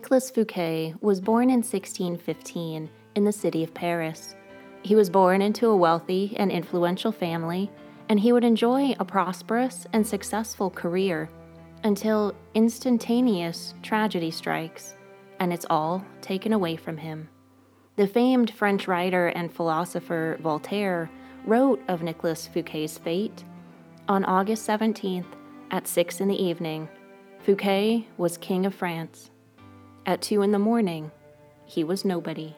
Nicolas Fouquet was born in 1615 in the city of Paris. He was born into a wealthy and influential family, and he would enjoy a prosperous and successful career until instantaneous tragedy strikes and it's all taken away from him. The famed French writer and philosopher Voltaire wrote of Nicolas Fouquet's fate. On August 17th, at 6 in the evening, Fouquet was King of France. At 2 in the morning, he was nobody.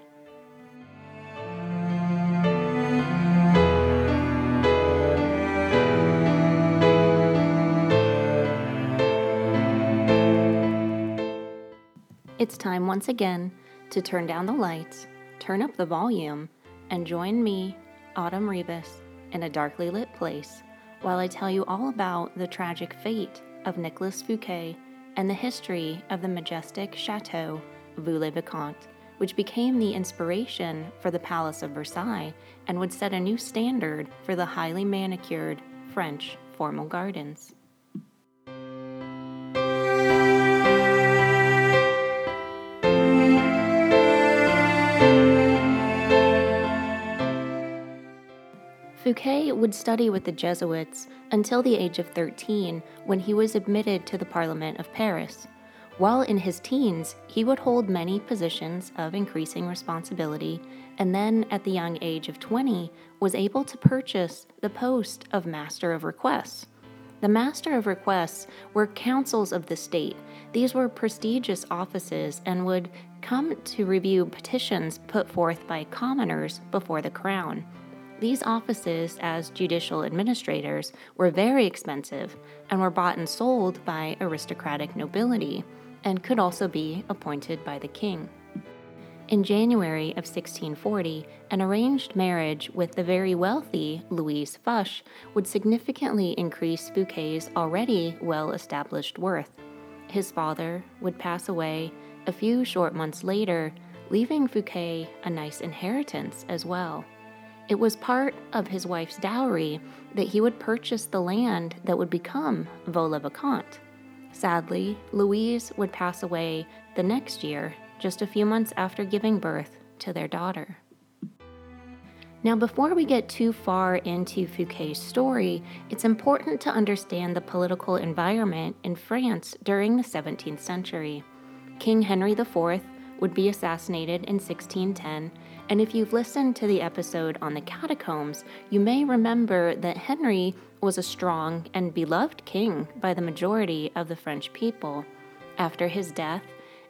It's time once again to turn down the lights, turn up the volume, and join me, Autumn Rebus, in a darkly lit place while I tell you all about the tragic fate of Nicholas Fouquet and the history of the majestic chateau Vaux-le-Vicomte, which became the inspiration for the Palace of Versailles and would set a new standard for the highly manicured French formal gardens. Fouquet would study with the Jesuits until the age of 13 when he was admitted to the Parliament of Paris. While in his teens, he would hold many positions of increasing responsibility, and then at the young age of 20 was able to purchase the post of Master of Requests. The Master of Requests were councils of the state. These were prestigious offices and would come to review petitions put forth by commoners before the crown. These offices, as judicial administrators, were very expensive and were bought and sold by aristocratic nobility, and could also be appointed by the king. In January of 1640, an arranged marriage with the very wealthy Louise Fuchs would significantly increase Fouquet's already well established worth. His father would pass away a few short months later, leaving Fouquet a nice inheritance as well. It was part of his wife's dowry that he would purchase the land that would become Vaux-le-Vicomte. Sadly, Louise would pass away the next year, just a few months after giving birth to their daughter. Now, before we get too far into Fouquet's story, it's important to understand the political environment in France during the 17th century. King Henry IV would be assassinated in 1610, and if you've listened to the episode on the catacombs, you may remember that Henry was a strong and beloved king by the majority of the French people. After his death,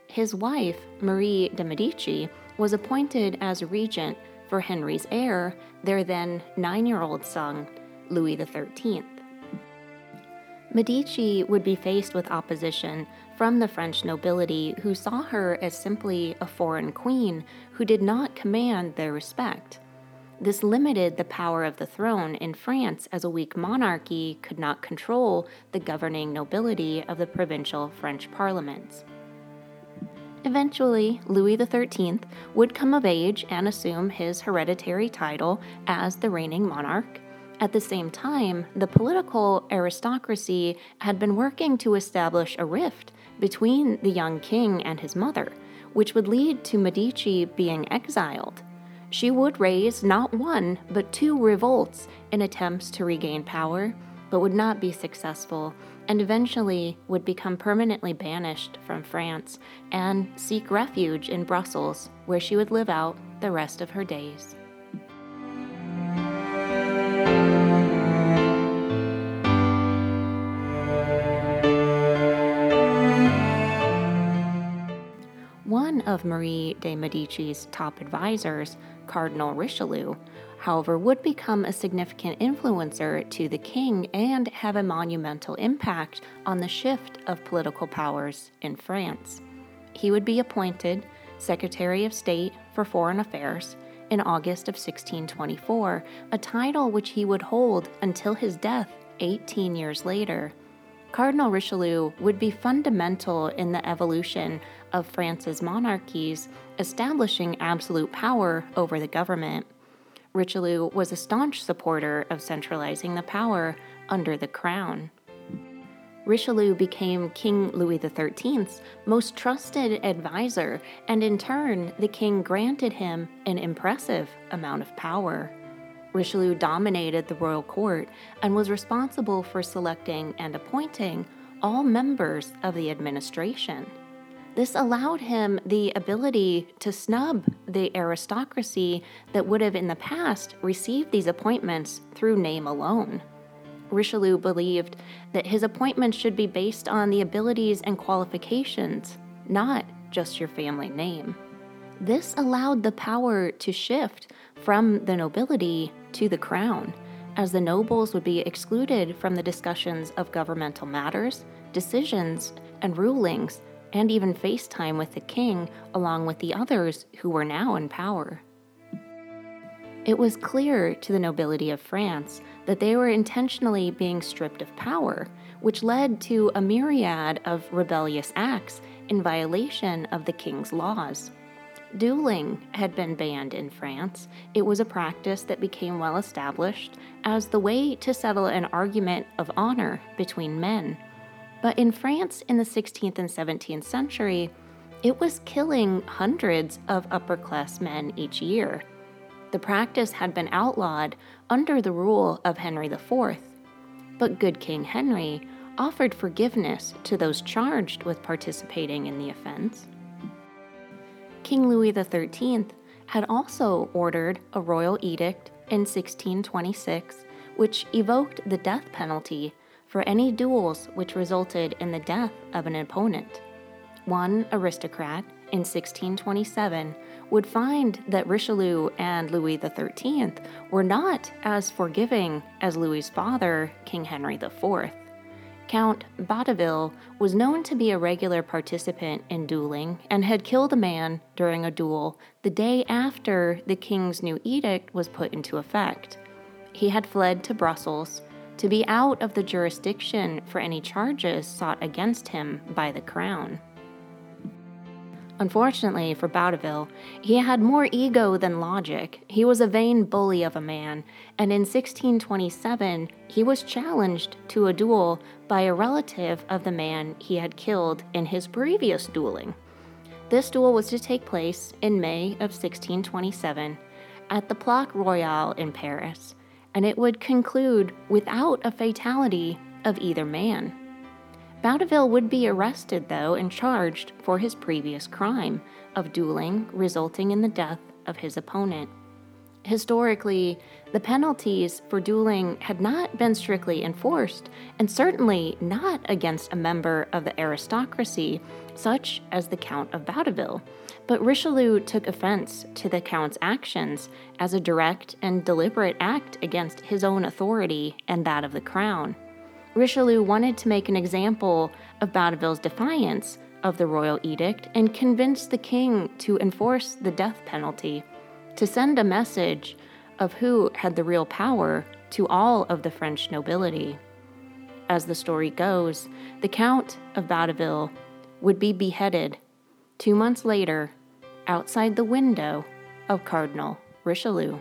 his wife, Marie de' Medici, was appointed as regent for Henry's heir, their then nine year old son, Louis XIII. Medici would be faced with opposition from the French nobility who saw her as simply a foreign queen who did not command their respect. This limited the power of the throne in France as a weak monarchy could not control the governing nobility of the provincial French parliaments. Eventually, Louis XIII would come of age and assume his hereditary title as the reigning monarch. At the same time, the political aristocracy had been working to establish a rift between the young king and his mother, which would lead to Medici being exiled. She would raise not one, but two revolts in attempts to regain power, but would not be successful, and eventually would become permanently banished from France and seek refuge in Brussels, where she would live out the rest of her days. Of Marie de' Medici's top advisors, Cardinal Richelieu, however, would become a significant influencer to the king and have a monumental impact on the shift of political powers in France. He would be appointed Secretary of State for Foreign Affairs in August of 1624, a title which he would hold until his death 18 years later. Cardinal Richelieu would be fundamental in the evolution of France's monarchies, establishing absolute power over the government. Richelieu was a staunch supporter of centralizing the power under the crown. Richelieu became King Louis XIII's most trusted advisor, and in turn, the king granted him an impressive amount of power. Richelieu dominated the royal court and was responsible for selecting and appointing all members of the administration. This allowed him the ability to snub the aristocracy that would have in the past received these appointments through name alone. Richelieu believed that his appointments should be based on the abilities and qualifications, not just your family name. This allowed the power to shift from the nobility to the crown, as the nobles would be excluded from the discussions of governmental matters, decisions, and rulings and even FaceTime with the king along with the others who were now in power. It was clear to the nobility of France that they were intentionally being stripped of power, which led to a myriad of rebellious acts in violation of the king's laws. Dueling had been banned in France. It was a practice that became well established as the way to settle an argument of honor between men but in France in the 16th and 17th century, it was killing hundreds of upper class men each year. The practice had been outlawed under the rule of Henry IV, but good King Henry offered forgiveness to those charged with participating in the offense. King Louis XIII had also ordered a royal edict in 1626 which evoked the death penalty for any duels which resulted in the death of an opponent. One aristocrat in 1627 would find that Richelieu and Louis XIII were not as forgiving as Louis's father, King Henry IV. Count Bouteville was known to be a regular participant in dueling and had killed a man during a duel the day after the king's new edict was put into effect. He had fled to Brussels to be out of the jurisdiction for any charges sought against him by the crown. Unfortunately for Bouteville, he had more ego than logic. He was a vain bully of a man, and in 1627 he was challenged to a duel by a relative of the man he had killed in his previous dueling. This duel was to take place in May of 1627 at the Place Royale in Paris and it would conclude without a fatality of either man. Bouteville would be arrested, though, and charged for his previous crime of dueling, resulting in the death of his opponent. Historically, the penalties for dueling had not been strictly enforced, and certainly not against a member of the aristocracy, such as the Count of Bouteville. But Richelieu took offense to the Count's actions as a direct and deliberate act against his own authority and that of the crown. Richelieu wanted to make an example of Bouteville's defiance of the royal edict and convince the king to enforce the death penalty to send a message of who had the real power to all of the French nobility. As the story goes, the Count of Bouteville would be beheaded two months later outside the window of Cardinal Richelieu.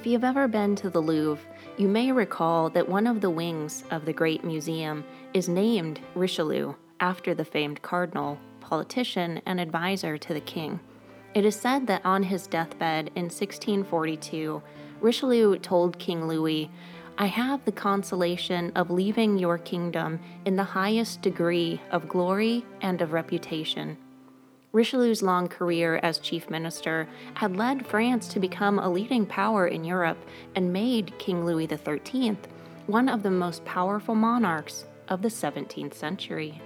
If you've ever been to the Louvre, you may recall that one of the wings of the Great Museum is named Richelieu after the famed cardinal, politician, and advisor to the king. It is said that on his deathbed in 1642, Richelieu told King Louis, I have the consolation of leaving your kingdom in the highest degree of glory and of reputation. Richelieu's long career as chief minister had led France to become a leading power in Europe and made King Louis XIII one of the most powerful monarchs of the 17th century.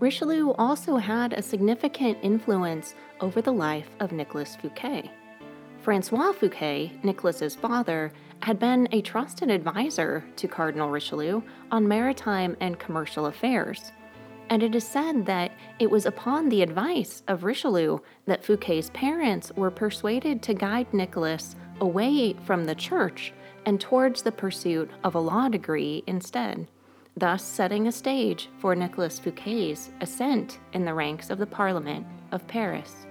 Richelieu also had a significant influence over the life of Nicolas Fouquet. Francois Fouquet, Nicholas's father, had been a trusted advisor to Cardinal Richelieu on maritime and commercial affairs. and it is said that it was upon the advice of Richelieu that Fouquet's parents were persuaded to guide Nicholas away from the church and towards the pursuit of a law degree instead, thus setting a stage for Nicholas Fouquet's ascent in the ranks of the Parliament of Paris.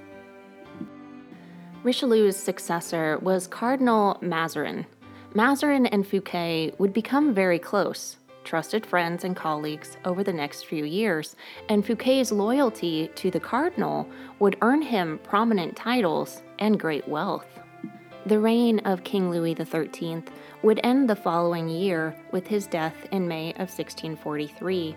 Richelieu's successor was Cardinal Mazarin. Mazarin and Fouquet would become very close, trusted friends and colleagues over the next few years, and Fouquet's loyalty to the cardinal would earn him prominent titles and great wealth. The reign of King Louis XIII would end the following year with his death in May of 1643.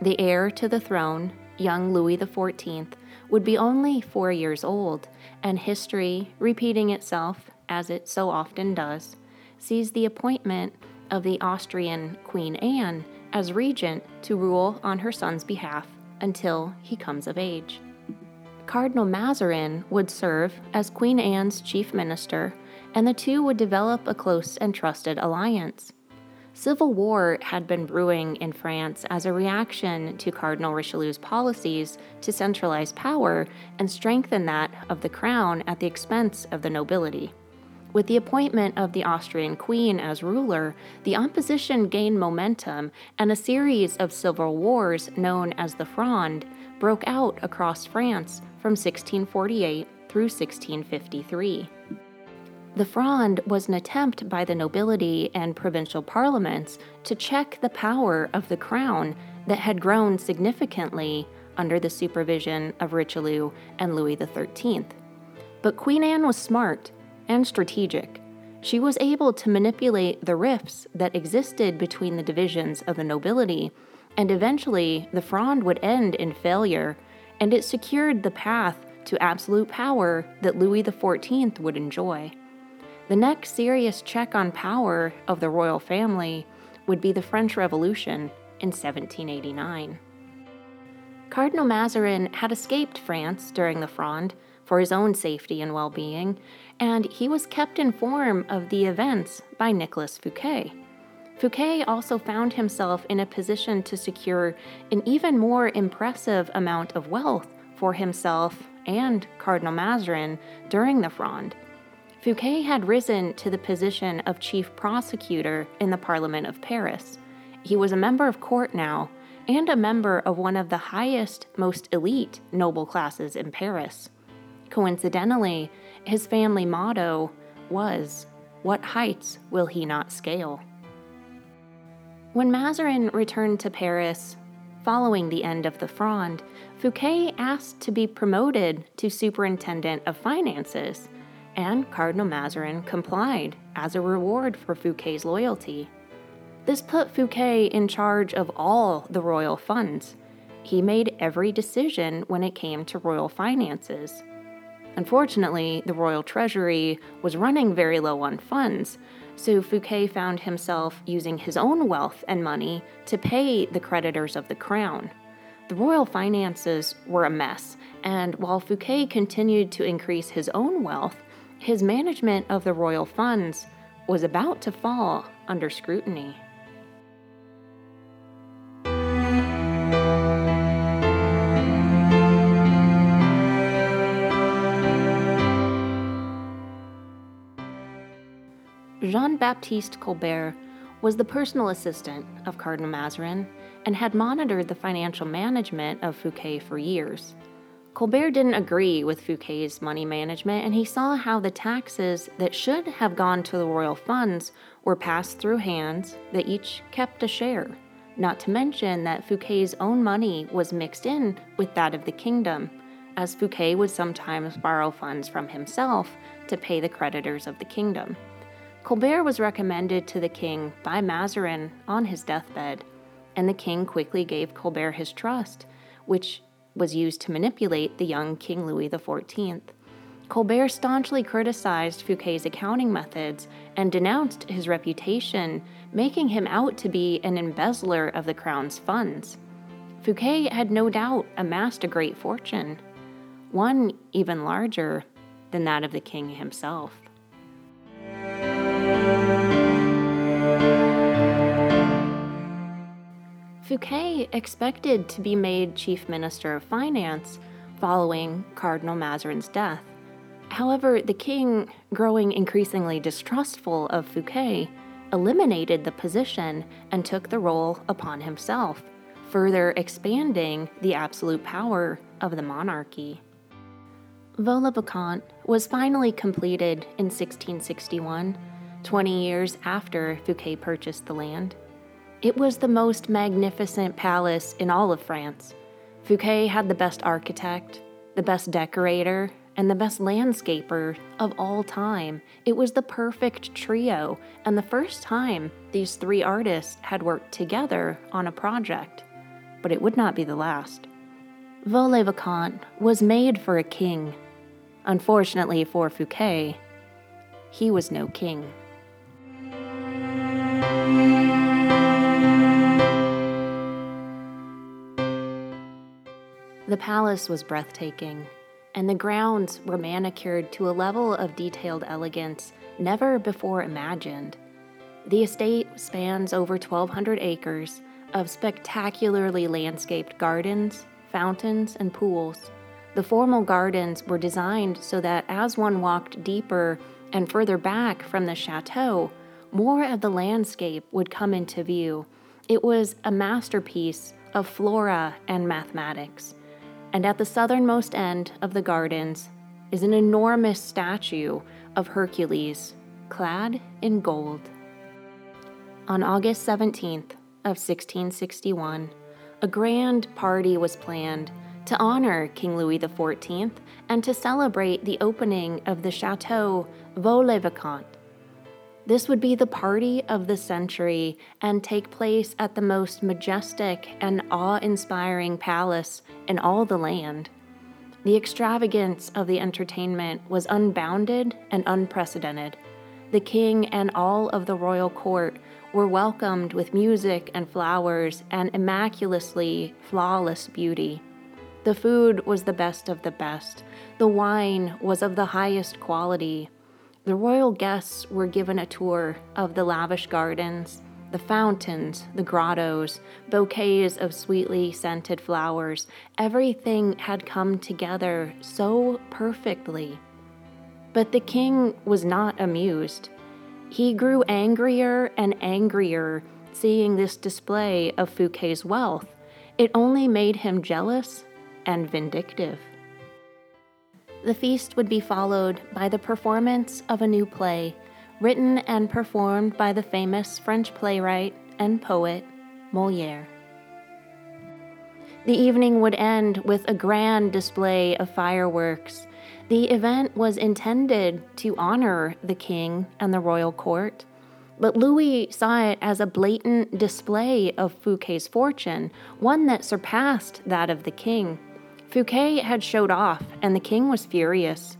The heir to the throne, young Louis XIV, would be only four years old, and history, repeating itself as it so often does, sees the appointment of the Austrian Queen Anne as regent to rule on her son's behalf until he comes of age. Cardinal Mazarin would serve as Queen Anne's chief minister, and the two would develop a close and trusted alliance. Civil war had been brewing in France as a reaction to Cardinal Richelieu's policies to centralize power and strengthen that of the crown at the expense of the nobility. With the appointment of the Austrian queen as ruler, the opposition gained momentum, and a series of civil wars known as the Fronde broke out across France from 1648 through 1653. The Fronde was an attempt by the nobility and provincial parliaments to check the power of the crown that had grown significantly under the supervision of Richelieu and Louis XIII. But Queen Anne was smart and strategic. She was able to manipulate the rifts that existed between the divisions of the nobility, and eventually the Fronde would end in failure, and it secured the path to absolute power that Louis XIV would enjoy. The next serious check on power of the royal family would be the French Revolution in 1789. Cardinal Mazarin had escaped France during the Fronde for his own safety and well being, and he was kept informed of the events by Nicolas Fouquet. Fouquet also found himself in a position to secure an even more impressive amount of wealth for himself and Cardinal Mazarin during the Fronde. Fouquet had risen to the position of chief prosecutor in the Parliament of Paris. He was a member of court now, and a member of one of the highest, most elite noble classes in Paris. Coincidentally, his family motto was, What heights will he not scale? When Mazarin returned to Paris, following the end of the Fronde, Fouquet asked to be promoted to superintendent of finances and Cardinal Mazarin complied as a reward for Fouquet's loyalty. This put Fouquet in charge of all the royal funds. He made every decision when it came to royal finances. Unfortunately, the royal treasury was running very low on funds, so Fouquet found himself using his own wealth and money to pay the creditors of the crown. The royal finances were a mess, and while Fouquet continued to increase his own wealth, his management of the royal funds was about to fall under scrutiny. Jean Baptiste Colbert was the personal assistant of Cardinal Mazarin and had monitored the financial management of Fouquet for years. Colbert didn't agree with Fouquet's money management, and he saw how the taxes that should have gone to the royal funds were passed through hands that each kept a share. Not to mention that Fouquet's own money was mixed in with that of the kingdom, as Fouquet would sometimes borrow funds from himself to pay the creditors of the kingdom. Colbert was recommended to the king by Mazarin on his deathbed, and the king quickly gave Colbert his trust, which was used to manipulate the young King Louis XIV. Colbert staunchly criticized Fouquet's accounting methods and denounced his reputation, making him out to be an embezzler of the crown's funds. Fouquet had no doubt amassed a great fortune, one even larger than that of the king himself. Fouquet expected to be made chief minister of finance following Cardinal Mazarin's death. However, the king, growing increasingly distrustful of Fouquet, eliminated the position and took the role upon himself, further expanding the absolute power of the monarchy. Vaux-le-Vicomte was finally completed in 1661, 20 years after Fouquet purchased the land. It was the most magnificent palace in all of France. Fouquet had the best architect, the best decorator, and the best landscaper of all time. It was the perfect trio, and the first time these three artists had worked together on a project. But it would not be the last. Vaux-le-Vicomte was made for a king. Unfortunately for Fouquet, he was no king. The palace was breathtaking and the grounds were manicured to a level of detailed elegance never before imagined. The estate spans over 1,200 acres of spectacularly landscaped gardens, fountains, and pools. The formal gardens were designed so that as one walked deeper and further back from the chateau, more of the landscape would come into view. It was a masterpiece of flora and mathematics and at the southernmost end of the gardens is an enormous statue of Hercules, clad in gold. On August 17th of 1661, a grand party was planned to honor King Louis XIV and to celebrate the opening of the Chateau Vaux-le-Vicomte this would be the party of the century and take place at the most majestic and awe inspiring palace in all the land. The extravagance of the entertainment was unbounded and unprecedented. The king and all of the royal court were welcomed with music and flowers and immaculately flawless beauty. The food was the best of the best. The wine was of the highest quality. The royal guests were given a tour of the lavish gardens, the fountains, the grottos, bouquets of sweetly scented flowers. Everything had come together so perfectly. But the king was not amused. He grew angrier and angrier seeing this display of Fouquet's wealth. It only made him jealous and vindictive. The feast would be followed by the performance of a new play, written and performed by the famous French playwright and poet Moliere. The evening would end with a grand display of fireworks. The event was intended to honor the king and the royal court, but Louis saw it as a blatant display of Fouquet's fortune, one that surpassed that of the king. Fouquet had showed off, and the king was furious.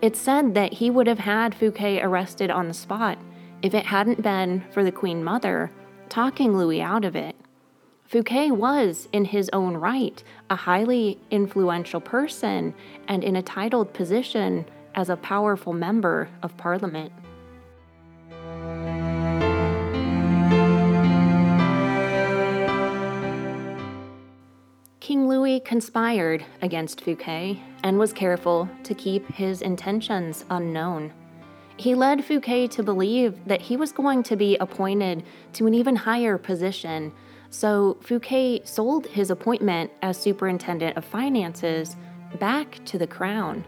It's said that he would have had Fouquet arrested on the spot if it hadn't been for the Queen Mother talking Louis out of it. Fouquet was, in his own right, a highly influential person and in a titled position as a powerful member of Parliament. King Louis conspired against Fouquet and was careful to keep his intentions unknown. He led Fouquet to believe that he was going to be appointed to an even higher position, so Fouquet sold his appointment as superintendent of finances back to the crown.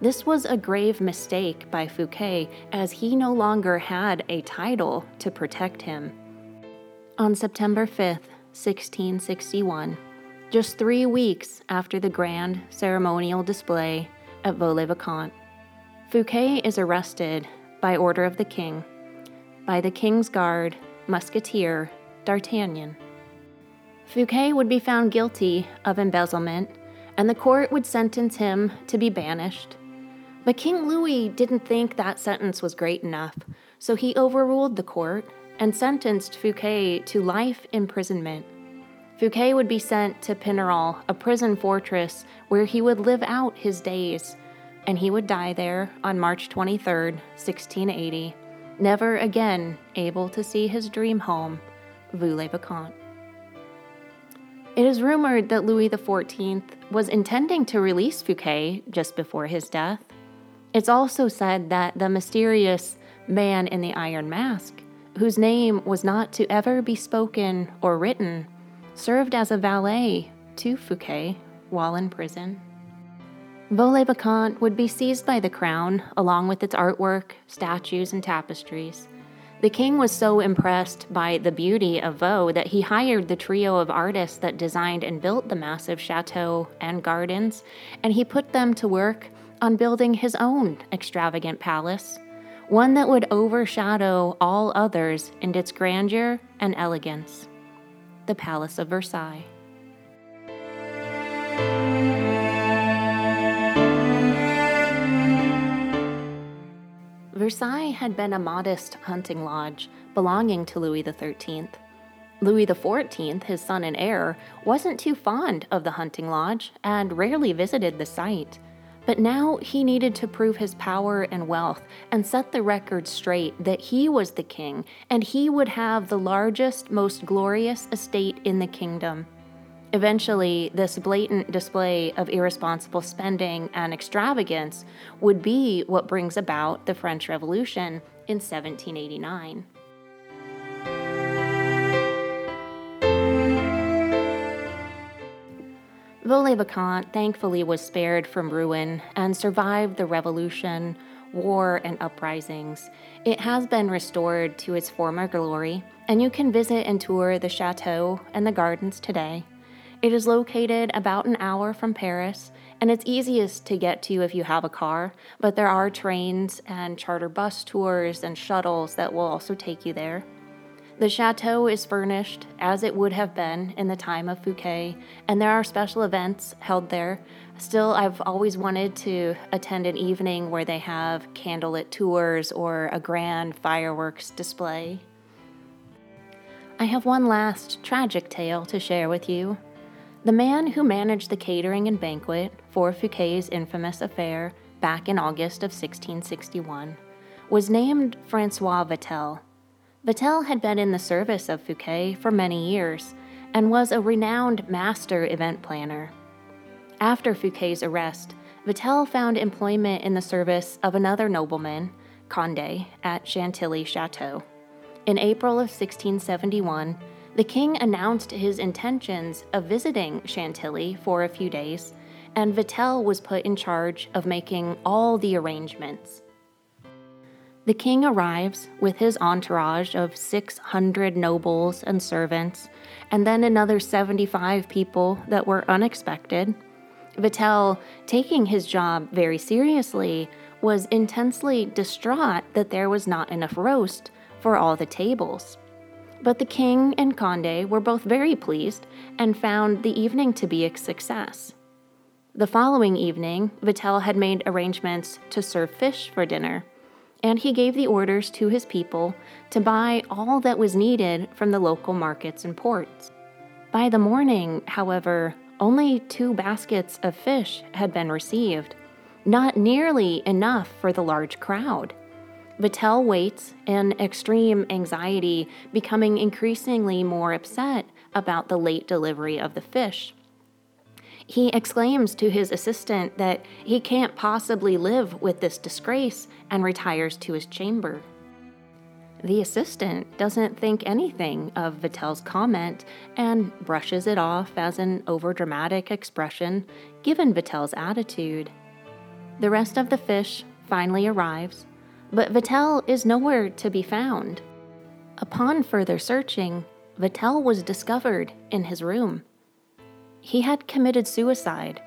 This was a grave mistake by Fouquet as he no longer had a title to protect him. On September 5th, 1661, just three weeks after the grand ceremonial display at Vaux-le-Vicomte. Fouquet is arrested by order of the king by the king's guard, musketeer D'Artagnan. Fouquet would be found guilty of embezzlement, and the court would sentence him to be banished. But King Louis didn't think that sentence was great enough, so he overruled the court and sentenced Fouquet to life imprisonment Fouquet would be sent to Pignerol, a prison fortress where he would live out his days, and he would die there on March 23, 1680, never again able to see his dream home, Vaux-le-Vicomte. It is rumored that Louis XIV was intending to release Fouquet just before his death. It's also said that the mysterious man in the iron mask, whose name was not to ever be spoken or written, served as a valet to Fouquet while in prison. Vaux-le-Vicomte would be seized by the crown, along with its artwork, statues, and tapestries. The king was so impressed by the beauty of Vaux that he hired the trio of artists that designed and built the massive chateau and gardens, and he put them to work on building his own extravagant palace, one that would overshadow all others in its grandeur and elegance the Palace of Versailles. Versailles had been a modest hunting lodge belonging to Louis XIII. Louis XIV, his son and heir, wasn't too fond of the hunting lodge and rarely visited the site. But now he needed to prove his power and wealth and set the record straight that he was the king and he would have the largest, most glorious estate in the kingdom. Eventually, this blatant display of irresponsible spending and extravagance would be what brings about the French Revolution in 1789. Vaux-le-Vicomte thankfully was spared from ruin and survived the revolution, war, and uprisings. It has been restored to its former glory, and you can visit and tour the chateau and the gardens today. It is located about an hour from Paris, and it's easiest to get to if you have a car, but there are trains and charter bus tours and shuttles that will also take you there. The chateau is furnished as it would have been in the time of Fouquet, and there are special events held there. Still, I've always wanted to attend an evening where they have candlelit tours or a grand fireworks display. I have one last tragic tale to share with you. The man who managed the catering and banquet for Fouquet's infamous affair back in August of 1661 was named Francois Vatel. Vatel had been in the service of Fouquet for many years and was a renowned master event planner. After Fouquet's arrest, Vatel found employment in the service of another nobleman, Conde, at Chantilly Chateau. In April of 1671, the king announced his intentions of visiting Chantilly for a few days, and Vatel was put in charge of making all the arrangements. The king arrives with his entourage of 600 nobles and servants, and then another 75 people that were unexpected. Vatel, taking his job very seriously, was intensely distraught that there was not enough roast for all the tables. But the king and Conde were both very pleased and found the evening to be a success. The following evening, Vatel had made arrangements to serve fish for dinner, and he gave the orders to his people to buy all that was needed from the local markets and ports. By the morning, however, only two baskets of fish had been received, not nearly enough for the large crowd. Vatel waits in extreme anxiety, becoming increasingly more upset about the late delivery of the fish. He exclaims to his assistant that he can't possibly live with this disgrace and retires to his chamber. The assistant doesn't think anything of Vatel's comment and brushes it off as an overdramatic expression given Vatel's attitude. The rest of the fish finally arrives, but Vatel is nowhere to be found. Upon further searching, Vatel was discovered in his room. He had committed suicide.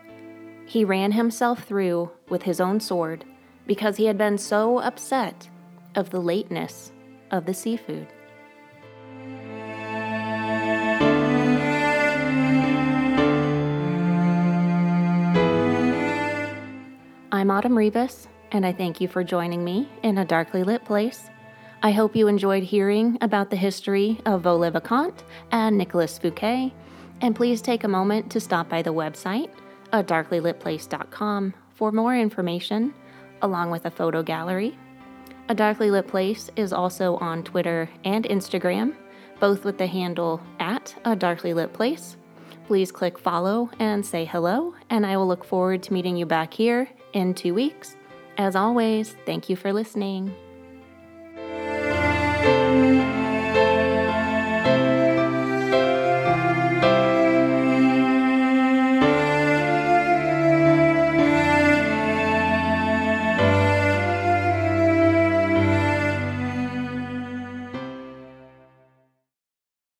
He ran himself through with his own sword because he had been so upset of the lateness of the seafood. I'm Autumn Rebus, and I thank you for joining me in a darkly lit place. I hope you enjoyed hearing about the history of Vaux-le-Vicomte and Nicolas Fouquet, and please take a moment to stop by the website, a darklylitplace.com, for more information, along with a photo gallery. A Darkly Lit Place is also on Twitter and Instagram, both with the handle at a darkly lit place. please click follow and say hello, and I will look forward to meeting you back here in two weeks. As always, thank you for listening.